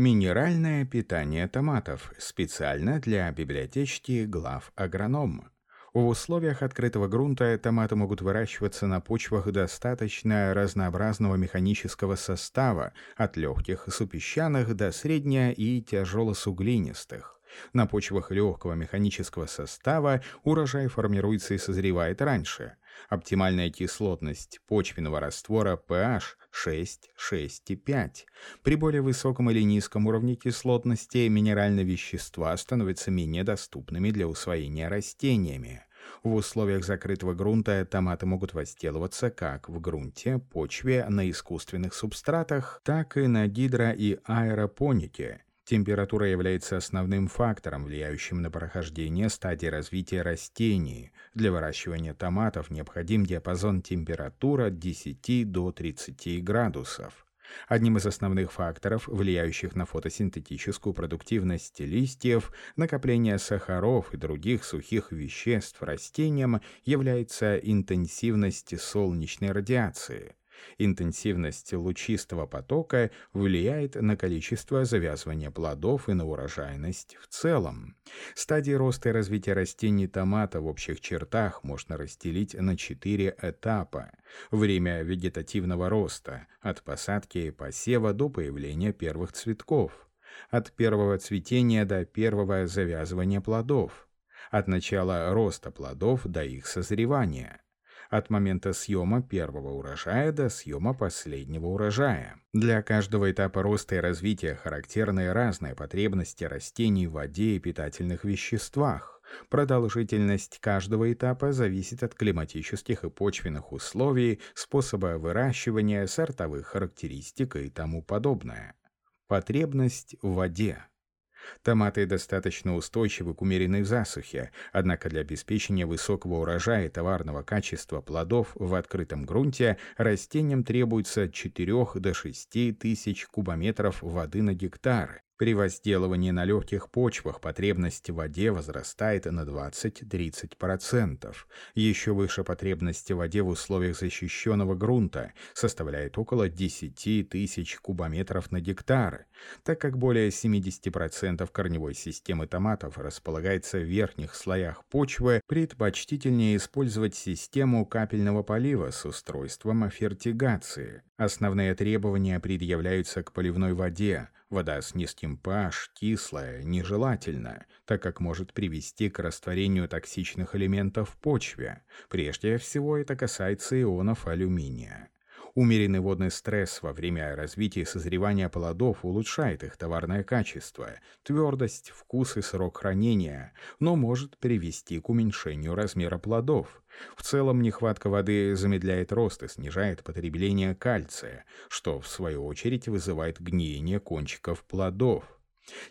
Минеральное питание томатов специально для библиотечки глав агронома. В условиях открытого грунта томаты могут выращиваться на почвах достаточно разнообразного механического состава, от легких супесчаных до средне- и тяжелосуглинистых. На почвах легкого механического состава урожай формируется и созревает раньше. Оптимальная кислотность почвенного раствора pH 6, 6,5. При более высоком или низком уровне кислотности минеральные вещества становятся менее доступными для усвоения растениями. В условиях закрытого грунта томаты могут возделываться как в грунте, почве, на искусственных субстратах, так и на гидро- и аэропонике. Температура является основным фактором, влияющим на прохождение стадии развития растений. Для выращивания томатов необходим диапазон температур от 10 до 30 градусов. Одним из основных факторов, влияющих на фотосинтетическую продуктивность листьев, накопление сахаров и других сухих веществ растениям, является интенсивность солнечной радиации. Интенсивность лучистого потока влияет на количество завязывания плодов и на урожайность в целом. Стадии роста и развития растений томата в общих чертах можно разделить на четыре этапа. Время вегетативного роста – от посадки и посева до появления первых цветков. От первого цветения до первого завязывания плодов. От начала роста плодов до их созревания от момента съема первого урожая до съема последнего урожая. Для каждого этапа роста и развития характерны разные потребности растений в воде и питательных веществах. Продолжительность каждого этапа зависит от климатических и почвенных условий, способа выращивания, сортовых характеристик и тому подобное. Потребность в воде. Томаты достаточно устойчивы к умеренной засухе, однако для обеспечения высокого урожая и товарного качества плодов в открытом грунте растениям требуется от 4 до 6 тысяч кубометров воды на гектар, при возделывании на легких почвах потребность в воде возрастает на 20-30%. Еще выше потребность в воде в условиях защищенного грунта составляет около 10 тысяч кубометров на гектар. Так как более 70% корневой системы томатов располагается в верхних слоях почвы, предпочтительнее использовать систему капельного полива с устройством фертигации. Основные требования предъявляются к поливной воде – Вода с низким pH кислая, нежелательна, так как может привести к растворению токсичных элементов в почве. Прежде всего это касается ионов алюминия. Умеренный водный стресс во время развития и созревания плодов улучшает их товарное качество, твердость, вкус и срок хранения, но может привести к уменьшению размера плодов. В целом нехватка воды замедляет рост и снижает потребление кальция, что в свою очередь вызывает гниение кончиков плодов.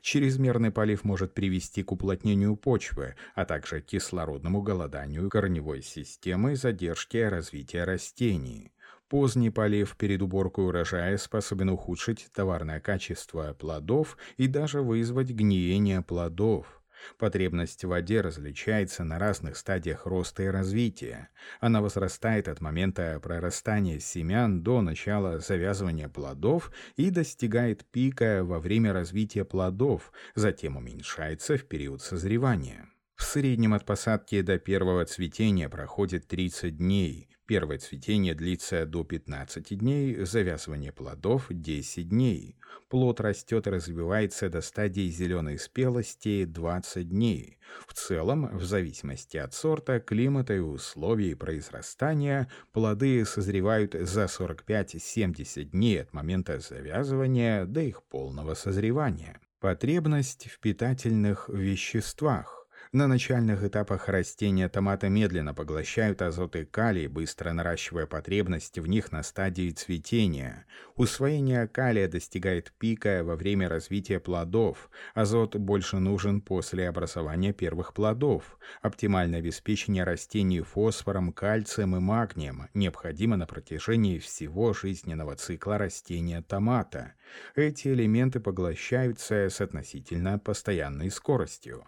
Чрезмерный полив может привести к уплотнению почвы, а также кислородному голоданию корневой системы и задержке развития растений. Поздний полив перед уборкой урожая способен ухудшить товарное качество плодов и даже вызвать гниение плодов. Потребность в воде различается на разных стадиях роста и развития. Она возрастает от момента прорастания семян до начала завязывания плодов и достигает пика во время развития плодов, затем уменьшается в период созревания. В среднем от посадки до первого цветения проходит 30 дней, Первое цветение длится до 15 дней, завязывание плодов – 10 дней. Плод растет и развивается до стадии зеленой спелости 20 дней. В целом, в зависимости от сорта, климата и условий произрастания, плоды созревают за 45-70 дней от момента завязывания до их полного созревания. Потребность в питательных веществах. На начальных этапах растения томата медленно поглощают азот и калий, быстро наращивая потребность в них на стадии цветения. Усвоение калия достигает пика во время развития плодов. Азот больше нужен после образования первых плодов. Оптимальное обеспечение растений фосфором, кальцием и магнием необходимо на протяжении всего жизненного цикла растения томата. Эти элементы поглощаются с относительно постоянной скоростью.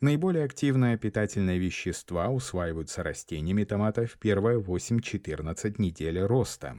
Наиболее активные питательные вещества усваиваются растениями томата в первые 8-14 недель роста.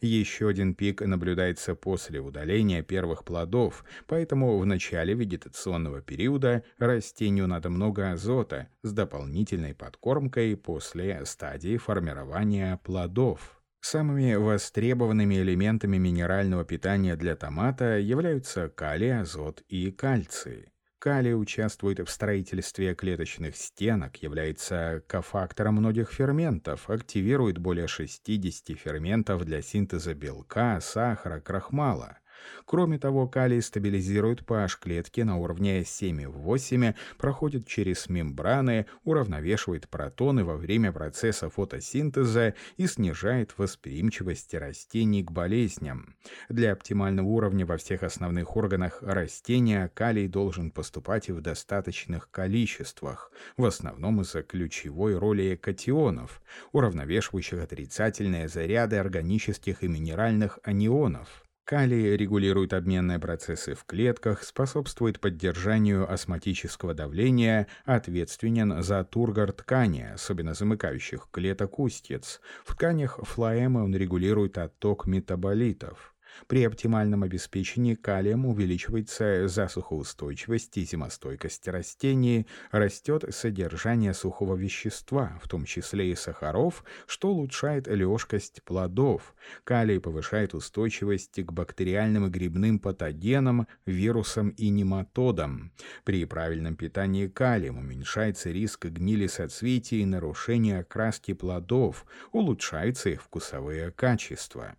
Еще один пик наблюдается после удаления первых плодов, поэтому в начале вегетационного периода растению надо много азота с дополнительной подкормкой после стадии формирования плодов. Самыми востребованными элементами минерального питания для томата являются калий, азот и кальций. Калий участвует в строительстве клеточных стенок, является кофактором многих ферментов, активирует более 60 ферментов для синтеза белка, сахара, крахмала. Кроме того, калий стабилизирует pH клетки на уровне 7,8, проходит через мембраны, уравновешивает протоны во время процесса фотосинтеза и снижает восприимчивость растений к болезням. Для оптимального уровня во всех основных органах растения калий должен поступать в достаточных количествах, в основном из-за ключевой роли катионов, уравновешивающих отрицательные заряды органических и минеральных анионов. Калий регулирует обменные процессы в клетках, способствует поддержанию осмотического давления, ответственен за тургор ткани, особенно замыкающих клеток устьиц. В тканях флоэмы он регулирует отток метаболитов. При оптимальном обеспечении калием увеличивается засухоустойчивость и зимостойкость растений, растет содержание сухого вещества, в том числе и сахаров, что улучшает лёжкость плодов. Калий повышает устойчивость к бактериальным и грибным патогенам, вирусам и нематодам. При правильном питании калием уменьшается риск гнили соцветий и нарушения окраски плодов, улучшаются их вкусовые качества.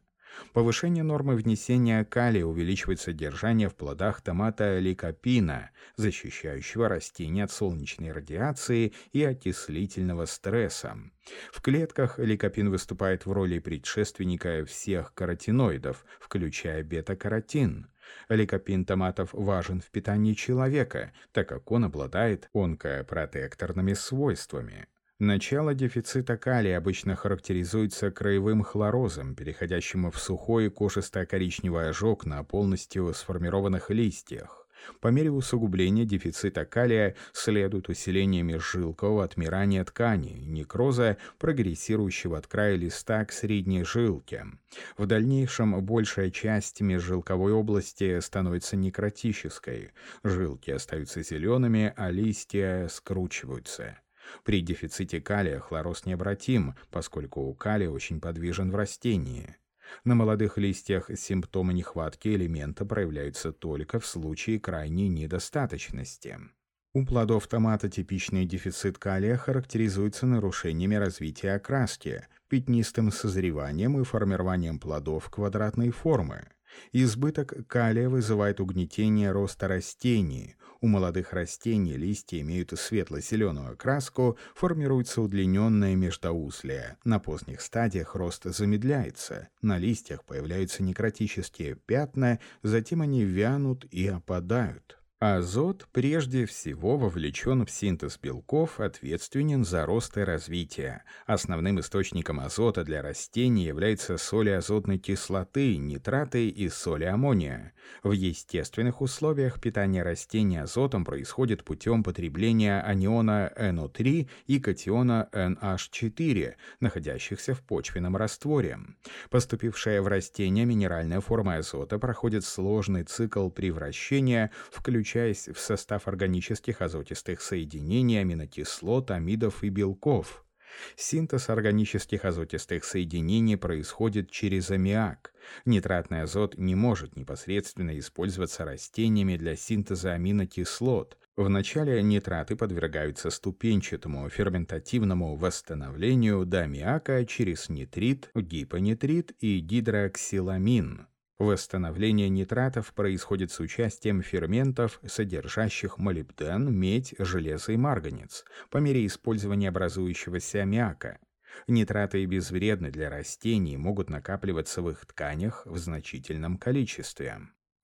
Повышение нормы внесения калия увеличивает содержание в плодах томата ликопина, защищающего растения от солнечной радиации и окислительного стресса. В клетках ликопин выступает в роли предшественника всех каротиноидов, включая бета-каротин. Ликопин томатов важен в питании человека, так как он обладает онкопротекторными свойствами. Начало дефицита калия обычно характеризуется краевым хлорозом, переходящим в сухой кожисто-коричневый ожог на полностью сформированных листьях. По мере усугубления дефицита калия следует усиление межжилкового отмирания ткани, некроза, прогрессирующего от края листа к средней жилке. В дальнейшем большая часть межжилковой области становится некротической. Жилки остаются зелеными, а листья скручиваются. При дефиците калия хлороз необратим, поскольку калий очень подвижен в растении. На молодых листьях симптомы нехватки элемента проявляются только в случае крайней недостаточности. У плодов томата типичный дефицит калия характеризуется нарушениями развития окраски, пятнистым созреванием и формированием плодов квадратной формы. Избыток калия вызывает угнетение роста растений, у молодых растений листья имеют светло-зеленую окраску, формируется удлиненное междоуслие. На поздних стадиях рост замедляется, на листьях появляются некротические пятна, затем они вянут и опадают. Азот прежде всего вовлечен в синтез белков, ответственен за рост и развитие. Основным источником азота для растений является соли азотной кислоты, нитраты и соли аммония. В естественных условиях питание растений азотом происходит путем потребления аниона NO3 и катиона NH4, находящихся в почвенном растворе. Поступившая в растение минеральная форма азота проходит сложный цикл превращения, включая включаясь в состав органических азотистых соединений аминокислот, амидов и белков. Синтез органических азотистых соединений происходит через аммиак. Нитратный азот не может непосредственно использоваться растениями для синтеза аминокислот. Вначале нитраты подвергаются ступенчатому ферментативному восстановлению до аммиака через нитрит, гипонитрит и гидроксиламин. Восстановление нитратов происходит с участием ферментов, содержащих молибден, медь, железо и марганец, по мере использования образующегося аммиака. Нитраты безвредны для растений, могут накапливаться в их тканях в значительном количестве.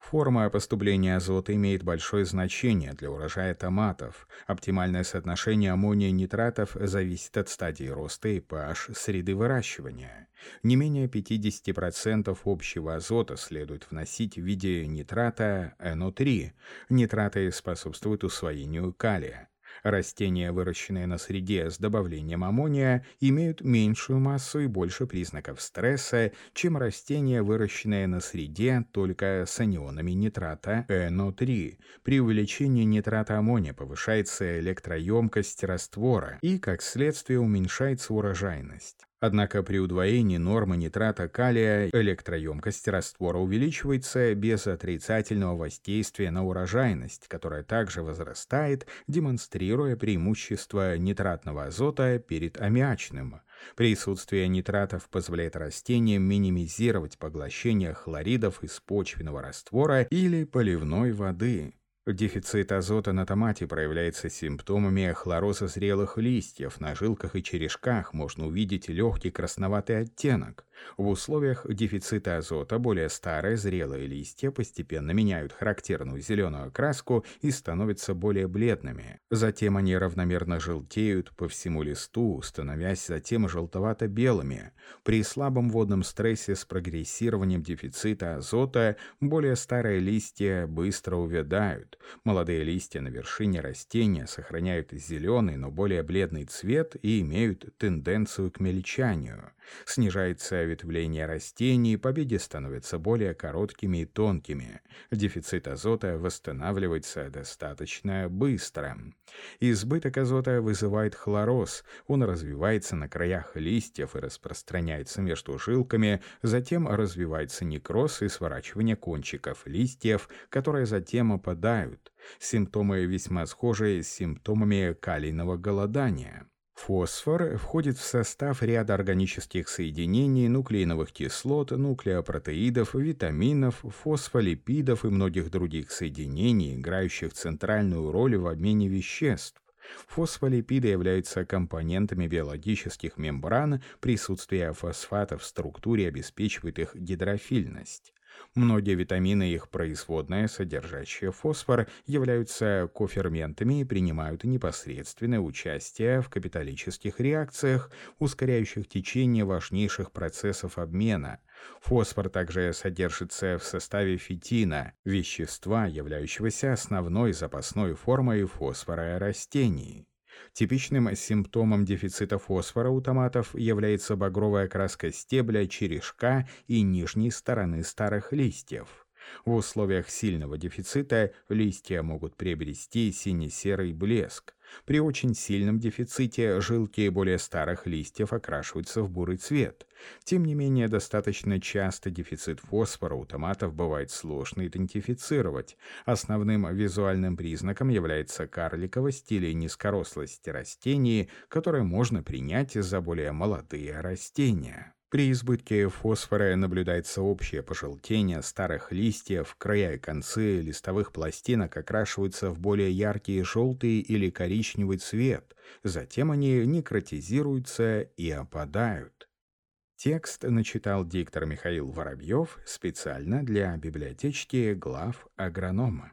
Форма поступления азота имеет большое значение для урожая томатов. Оптимальное соотношение аммония и нитратов зависит от стадии роста и pH среды выращивания. Не менее 50% общего азота следует вносить в виде нитрата NO3. Нитраты способствуют усвоению калия. Растения, выращенные на среде с добавлением аммония, имеют меньшую массу и больше признаков стресса, чем растения, выращенные на среде только с анионами нитрата НО3. При увеличении нитрата аммония повышается электроемкость раствора и, как следствие, уменьшается урожайность. Однако при удвоении нормы нитрата калия электроемкость раствора увеличивается без отрицательного воздействия на урожайность, которая также возрастает, демонстрируя преимущество нитратного азота перед аммиачным. Присутствие нитратов позволяет растениям минимизировать поглощение хлоридов из почвенного раствора или поливной воды. Дефицит азота на томате проявляется симптомами хлороза зрелых листьев. На жилках и черешках можно увидеть легкий красноватый оттенок. В условиях дефицита азота более старые зрелые листья постепенно меняют характерную зеленую окраску и становятся более бледными. Затем они равномерно желтеют по всему листу, становясь затем желтовато-белыми. При слабом водном стрессе с прогрессированием дефицита азота более старые листья быстро увядают. Молодые листья на вершине растения сохраняют зеленый, но более бледный цвет и имеют тенденцию к мельчанию. Снижается ветвление растений, побеги становятся более короткими и тонкими. Дефицит азота восстанавливается достаточно быстро. Избыток азота вызывает хлороз. Он развивается на краях листьев и распространяется между жилками, затем развивается некроз и сворачивание кончиков листьев, которые затем опадают. Симптомы весьма схожи с симптомами калийного голодания. Фосфор входит в состав ряда органических соединений, нуклеиновых кислот, нуклеопротеидов, витаминов, фосфолипидов и многих других соединений, играющих центральную роль в обмене веществ. Фосфолипиды являются компонентами биологических мембран, присутствие фосфатов в структуре обеспечивает их гидрофильность. Многие витамины и их производные, содержащие фосфор, являются коферментами и принимают непосредственное участие в капиталических реакциях, ускоряющих течение важнейших процессов обмена. Фосфор также содержится в составе фитина, вещества, являющегося основной запасной формой фосфора растений. Типичным симптомом дефицита фосфора у томатов является багровая краска стебля, черешка и нижней стороны старых листьев. В условиях сильного дефицита листья могут приобрести сине-серый блеск. При очень сильном дефиците жилки более старых листьев окрашиваются в бурый цвет. Тем не менее, достаточно часто дефицит фосфора у томатов бывает сложно идентифицировать. Основным визуальным признаком является карликовость или низкорослость растений, которые можно принять за более молодые растения. При избытке фосфора наблюдается общее пожелтение старых листьев, края и концы листовых пластинок окрашиваются в более яркий желтый или коричневый цвет, затем они некротизируются и опадают. Текст начитал диктор Михаил Воробьев специально для библиотечки глав агронома.